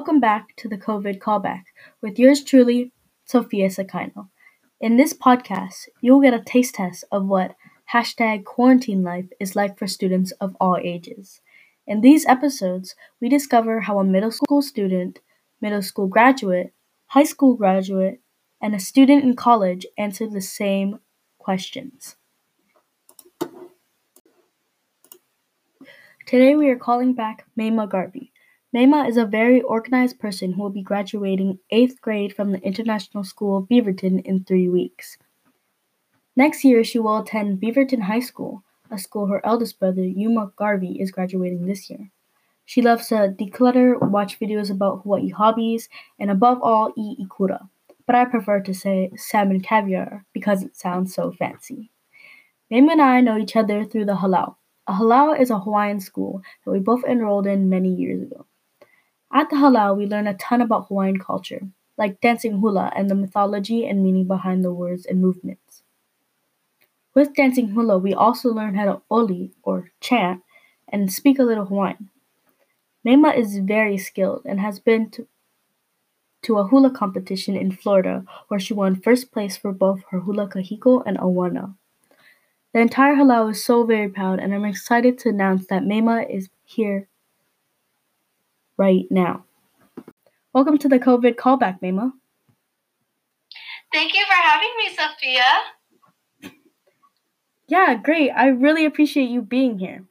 Welcome back to the COVID callback with yours truly, Sophia Sakaino. In this podcast, you'll get a taste test of what hashtag quarantine life is like for students of all ages. In these episodes, we discover how a middle school student, middle school graduate, high school graduate, and a student in college answer the same questions. Today we are calling back Mayma Garvey. Mayma is a very organized person who will be graduating 8th grade from the International School of Beaverton in three weeks. Next year, she will attend Beaverton High School, a school her eldest brother, Yuma Garvey, is graduating this year. She loves to declutter, watch videos about Hawaii hobbies, and above all, eat ikura. But I prefer to say salmon caviar because it sounds so fancy. Mayma and I know each other through the halau. A halau is a Hawaiian school that we both enrolled in many years ago. At the halau, we learn a ton about Hawaiian culture, like dancing hula and the mythology and meaning behind the words and movements. With dancing hula, we also learn how to oli, or chant, and speak a little Hawaiian. Mayma is very skilled and has been to, to a hula competition in Florida where she won first place for both her hula kahiko and auana. The entire halau is so very proud, and I'm excited to announce that Mayma is here right now. Welcome to the COVID callback, Mayma. Thank you for having me, Sophia. Yeah, great. I really appreciate you being here.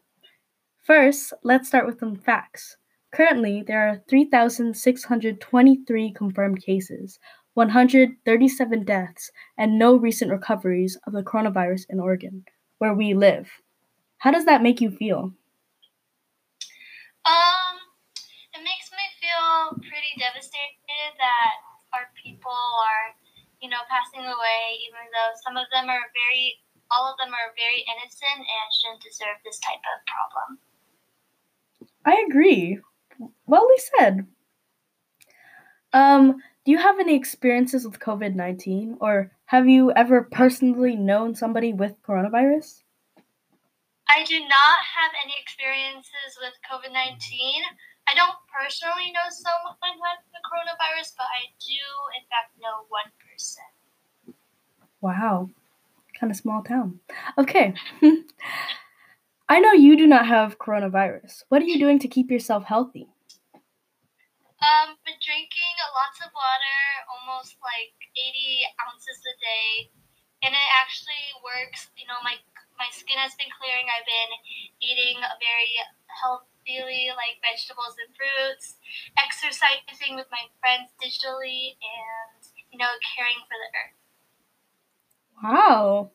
First, let's start with some facts. Currently, there are 3,623 confirmed cases, 137 deaths, and no recent recoveries of the coronavirus in Oregon, where we live. How does that make you feel? Um, feel pretty devastated that our people are, you know, passing away, even though some of them are very, all of them are very innocent and shouldn't deserve this type of problem. I agree. Well we said. Um, do you have any experiences with COVID 19 or have you ever personally known somebody with coronavirus? I do not have any experiences with COVID 19. I don't personally know someone who has the coronavirus, but I do, in fact, know one person. Wow. Kind of small town. Okay. I know you do not have coronavirus. What are you doing to keep yourself healthy? Um, been drinking lots of water, almost like 80 ounces a day, and it actually works. You know, my my skin has been clearing. I've been eating a very healthy daily, like vegetables and fruits, exercising with my friends digitally, and, you know, caring for the earth. Wow,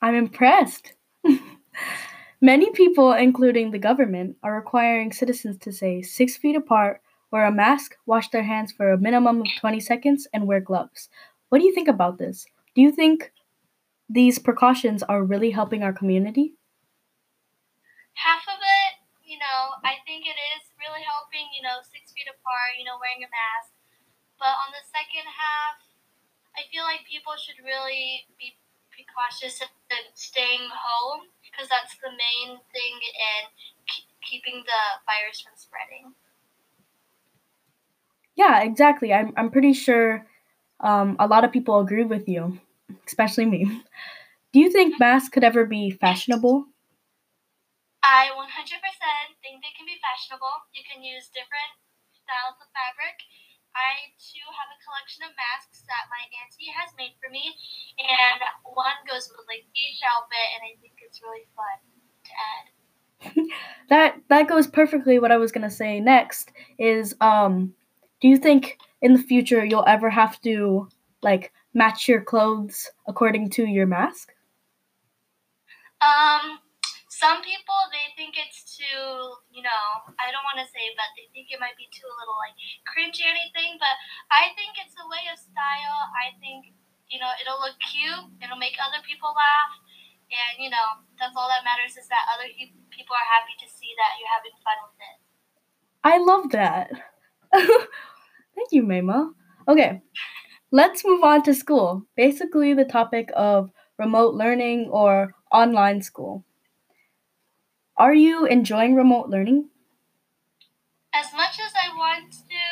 I'm impressed. Many people, including the government, are requiring citizens to stay six feet apart, wear a mask, wash their hands for a minimum of 20 seconds, and wear gloves. What do you think about this? Do you think these precautions are really helping our community? Half of I think it is really helping, you know, six feet apart, you know, wearing a mask. But on the second half, I feel like people should really be precautious and staying home because that's the main thing in keeping the virus from spreading. Yeah, exactly. I'm, I'm pretty sure um, a lot of people agree with you, especially me. Do you think masks could ever be fashionable? I 100% think they can be fashionable. You can use different styles of fabric. I too have a collection of masks that my auntie has made for me, and one goes with like each outfit, and I think it's really fun to add. that that goes perfectly what I was gonna say next is um do you think in the future you'll ever have to like match your clothes according to your mask? Um some people they think it's too you know i don't want to say but they think it might be too a little like cringy or anything but i think it's a way of style. I think you know it'll look cute it'll make other people laugh and you know that's all that matters is that other people are happy to see that you're having fun with it. I love that. Thank you Mayma. okay let's move on to school. Basically the topic of remote learning or online school are you enjoying remote learning? As much as I want to,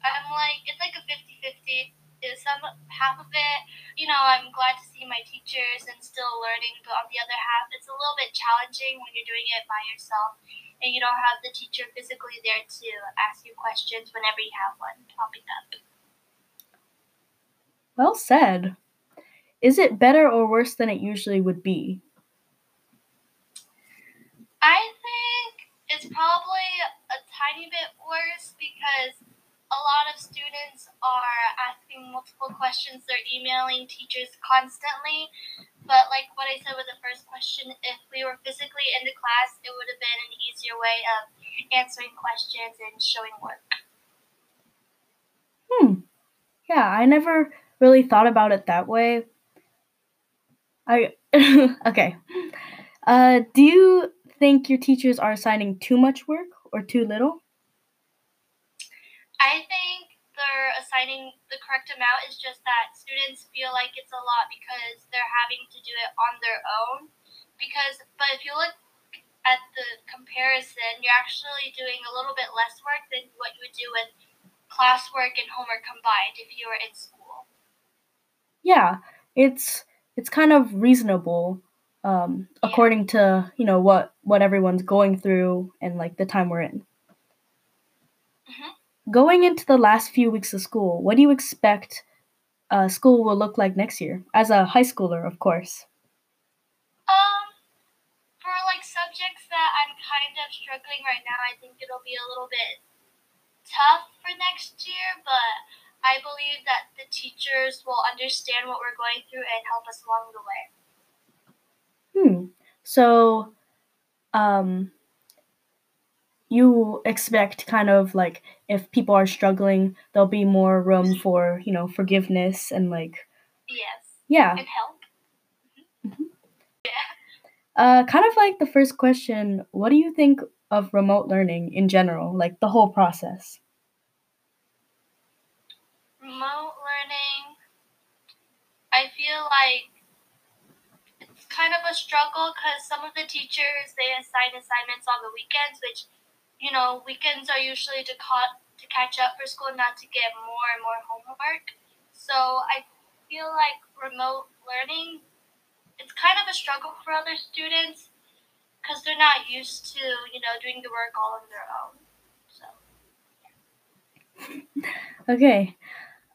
I'm like, it's like a 50 50. Some half of it, you know, I'm glad to see my teachers and still learning, but on the other half, it's a little bit challenging when you're doing it by yourself and you don't have the teacher physically there to ask you questions whenever you have one popping up. Well said. Is it better or worse than it usually would be? I think it's probably a tiny bit worse because a lot of students are asking multiple questions. They're emailing teachers constantly. But like what I said with the first question, if we were physically in the class, it would have been an easier way of answering questions and showing work. Hmm. Yeah, I never really thought about it that way. I okay. Uh, do you think your teachers are assigning too much work or too little? I think they're assigning the correct amount. It's just that students feel like it's a lot because they're having to do it on their own. Because, but if you look at the comparison, you're actually doing a little bit less work than what you would do with classwork and homework combined if you were in school. Yeah, it's it's kind of reasonable um, according to you know what what everyone's going through and like the time we're in. Mm-hmm. Going into the last few weeks of school, what do you expect uh, school will look like next year as a high schooler, of course? Um, for like subjects that I'm kind of struggling right now, I think it'll be a little bit tough for next year, but I believe that the teachers will understand what we're going through and help us along the way. Hmm. So, um, you expect kind of like if people are struggling, there'll be more room for you know forgiveness and like. Yes. Yeah. And help. Mm-hmm. Yeah. Uh, kind of like the first question, what do you think of remote learning in general, like the whole process? remote learning, I feel like kind of a struggle because some of the teachers they assign assignments on the weekends, which you know weekends are usually to ca- to catch up for school, not to get more and more homework. So I feel like remote learning it's kind of a struggle for other students because they're not used to you know doing the work all on their own. So. Okay.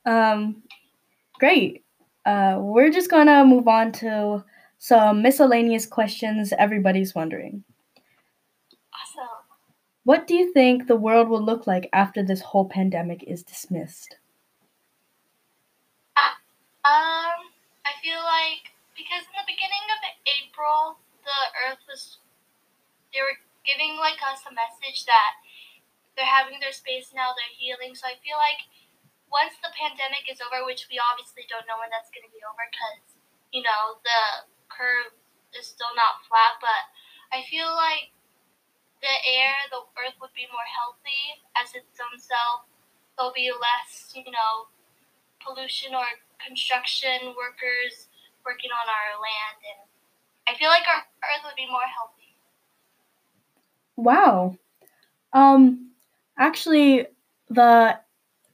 Um, great. Uh, we're just gonna move on to some miscellaneous questions everybody's wondering. Awesome. What do you think the world will look like after this whole pandemic is dismissed? Uh, um, I feel like because in the beginning of April, the Earth was they were giving like us a message that they're having their space now, they're healing. So I feel like once the pandemic is over, which we obviously don't know when that's going to be over because, you know, the curve is still not flat, but I feel like the air, the earth would be more healthy as its own self. There'll be less, you know, pollution or construction workers working on our land. And I feel like our earth would be more healthy. Wow. Um, actually, the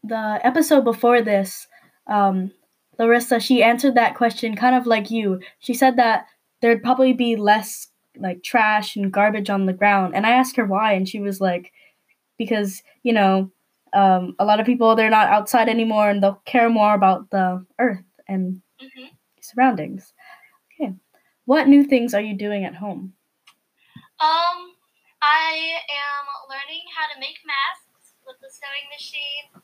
the episode before this, um, Larissa, she answered that question kind of like you. She said that there'd probably be less like trash and garbage on the ground. And I asked her why, and she was like, because, you know, um, a lot of people, they're not outside anymore and they'll care more about the earth and mm-hmm. surroundings. Okay. What new things are you doing at home? Um, I am learning how to make masks with the sewing machine.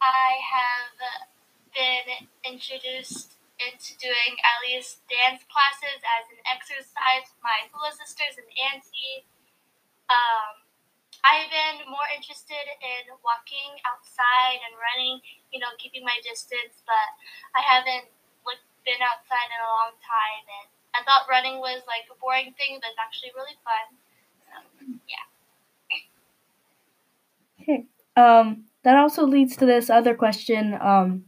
I have been introduced into doing at least dance classes as an exercise with my hula sisters and auntie. Um, I've been more interested in walking outside and running, you know, keeping my distance, but I haven't like, been outside in a long time. And I thought running was like a boring thing, but it's actually really fun. So, yeah. Okay. Um, that also leads to this other question. Um,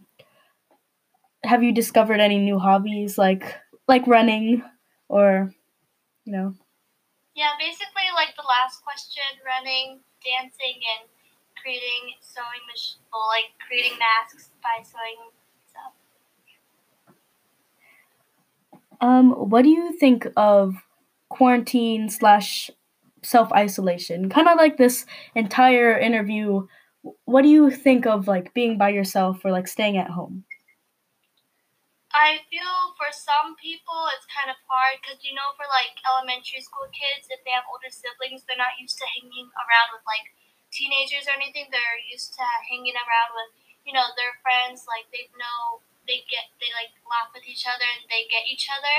have you discovered any new hobbies like like running or you know? Yeah, basically like the last question, running, dancing, and creating sewing machine, well, like creating masks by sewing stuff. Um, what do you think of quarantine slash self isolation? Kind of like this entire interview. What do you think of like being by yourself or like staying at home? I feel for some people it's kind of hard because you know for like elementary school kids if they have older siblings they're not used to hanging around with like teenagers or anything they're used to hanging around with you know their friends like they know they get they like laugh with each other and they get each other.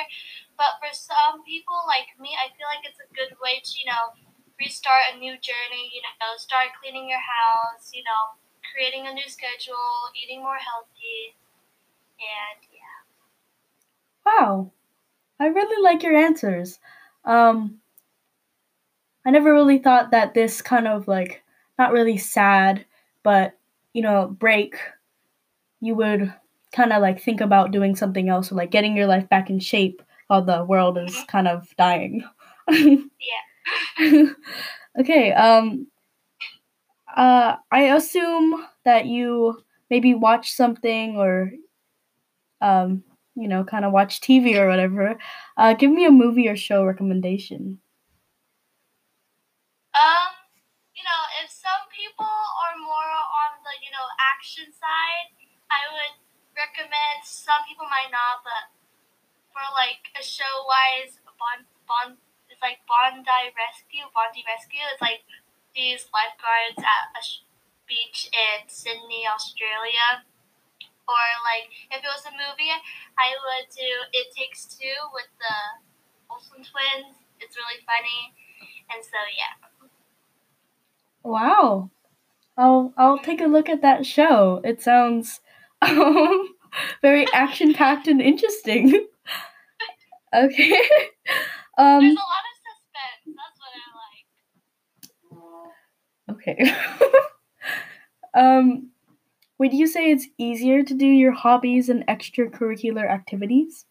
But for some people like me I feel like it's a good way to you know restart a new journey you know start cleaning your house you know creating a new schedule eating more healthy and Wow. I really like your answers. Um, I never really thought that this kind of like not really sad, but you know, break you would kind of like think about doing something else or like getting your life back in shape while the world is kind of dying. yeah. okay, um uh I assume that you maybe watch something or um you know, kind of watch TV or whatever, uh, give me a movie or show recommendation. Um, you know, if some people are more on the, you know, action side, I would recommend, some people might not, but for like a show wise, Bond, Bond, it's like Bondi Rescue, Bondi Rescue, it's like these lifeguards at a beach in Sydney, Australia or like if it was a movie, I would do It Takes Two with the Olsen twins. It's really funny, and so yeah. Wow, I'll I'll take a look at that show. It sounds um, very action packed and interesting. okay. Um, There's a lot of suspense. That's what I like. Okay. um would you say it's easier to do your hobbies and extracurricular activities?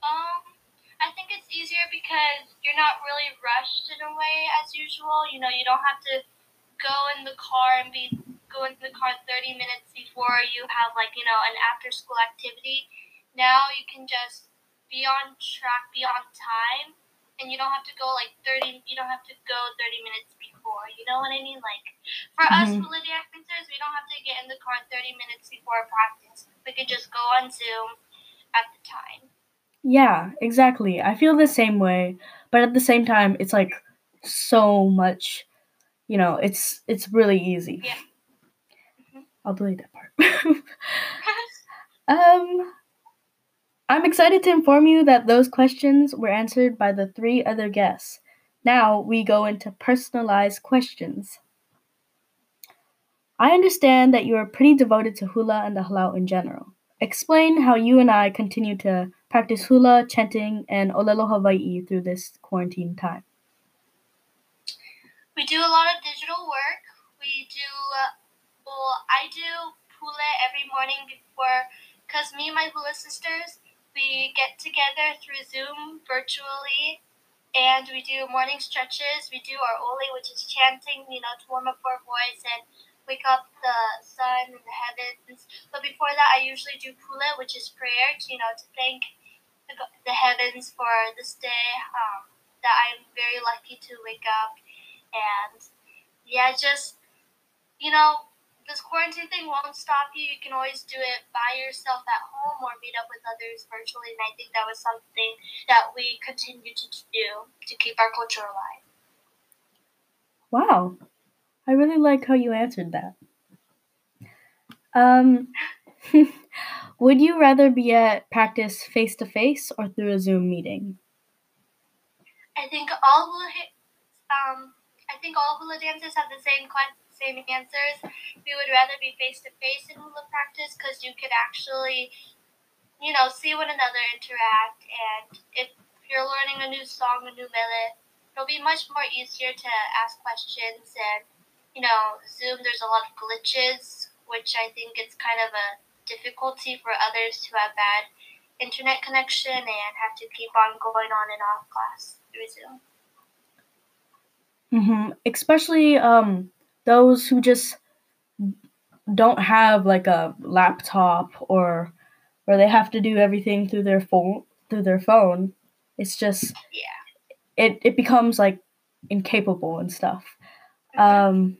Um, I think it's easier because you're not really rushed in a way as usual. You know, you don't have to go in the car and be go in the car 30 minutes before you have like, you know, an after school activity. Now you can just be on track, be on time, and you don't have to go like 30 you don't have to go 30 minutes before you know what i mean? Like for mm-hmm. us dancers we don't have to get in the car 30 minutes before practice. We could just go on zoom at the time. Yeah exactly. I feel the same way but at the same time it's like so much you know it's it's really easy. Yeah. Mm-hmm. i'll delete that part. Um I'm excited to inform you that those questions were answered by the three other guests. Now we go into personalized questions. I understand that you are pretty devoted to hula and the halau in general. Explain how you and I continue to practice hula, chanting, and olelo Hawaii through this quarantine time. We do a lot of digital work. We do, uh, well, I do hula every morning before, because me and my hula sisters, we get together through Zoom virtually and we do morning stretches. We do our Oli, which is chanting, you know, to warm up our voice and wake up the sun and the heavens. But before that, I usually do Pule, which is prayer, to, you know, to thank the, the heavens for this day um, that I'm very lucky to wake up. And yeah, just, you know, this quarantine thing won't stop you. You can always do it by yourself at home or meet up with others virtually. And I think that was something that we continue to do to keep our culture alive. Wow. I really like how you answered that. Um, would you rather be at practice face to face or through a Zoom meeting? I think all um, I think all hula dancers have the same question same answers. We would rather be face to face in hula practice because you could actually, you know, see one another interact. And if you're learning a new song, a new melody, it'll be much more easier to ask questions. And, you know, Zoom, there's a lot of glitches, which I think it's kind of a difficulty for others who have bad internet connection and have to keep on going on and off class through Zoom. Mm-hmm. Especially um, those who just don't have like a laptop or where they have to do everything through their phone through their phone. It's just Yeah. it it becomes like incapable and stuff. Um,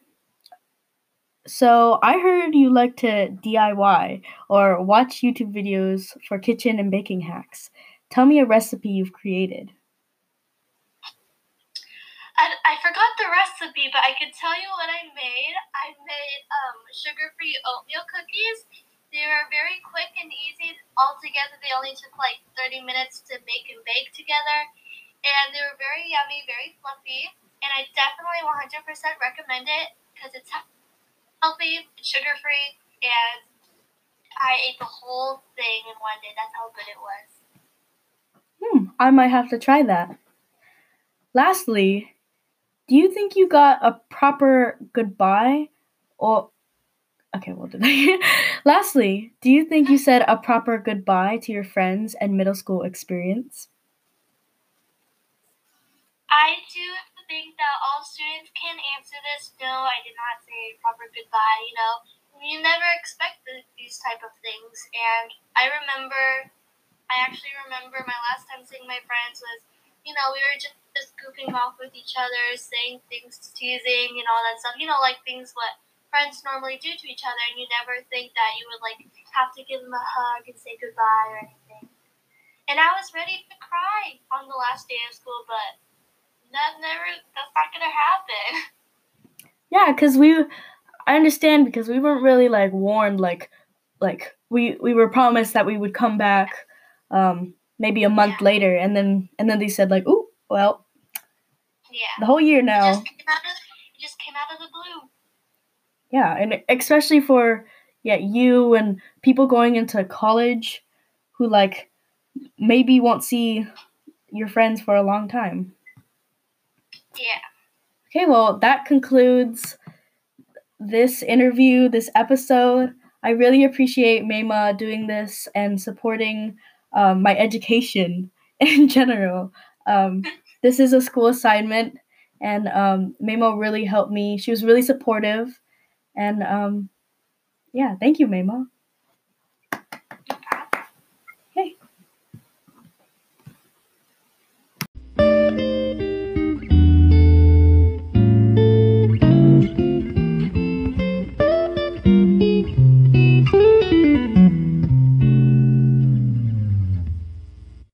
so I heard you like to DIY or watch YouTube videos for kitchen and baking hacks. Tell me a recipe you've created. I, I forgot the recipe, but I could tell you what I made. I made um, sugar-free oatmeal cookies. They were very quick and easy. Altogether, they only took like 30 minutes to make and bake together. And they were very yummy, very fluffy. And I definitely 100% recommend it because it's healthy, sugar-free, and I ate the whole thing in one day. That's how good it was. Hmm, I might have to try that. Lastly, do you think you got a proper goodbye or Okay, we'll do that. Lastly, do you think you said a proper goodbye to your friends and middle school experience? I do think that all students can answer this. No, I did not say a proper goodbye. You know, you never expect the, these type of things. And I remember, I actually remember my last time seeing my friends was, you know, we were just, just goofing off with each other, saying things, teasing, and all that stuff. You know, like things what friends normally do to each other, and you never think that you would like have to give them a hug and say goodbye or anything. And I was ready to cry on the last day of school, but that never that's not gonna happen. Yeah, cuz we I understand because we weren't really like warned like like we we were promised that we would come back um maybe a month Yeah. later and then and then they said like, oh well, Yeah. the whole year It now." just came out of just came out of the blue. Yeah, and especially for yeah, you and people going into college who like maybe won't see your friends for a long time. Yeah. Okay, well, that concludes this interview, this episode. I really appreciate Mayma doing this and supporting um, my education in general. Um, this is a school assignment, and um, really helped me. She was really supportive, and um, yeah, thank you, Mayma.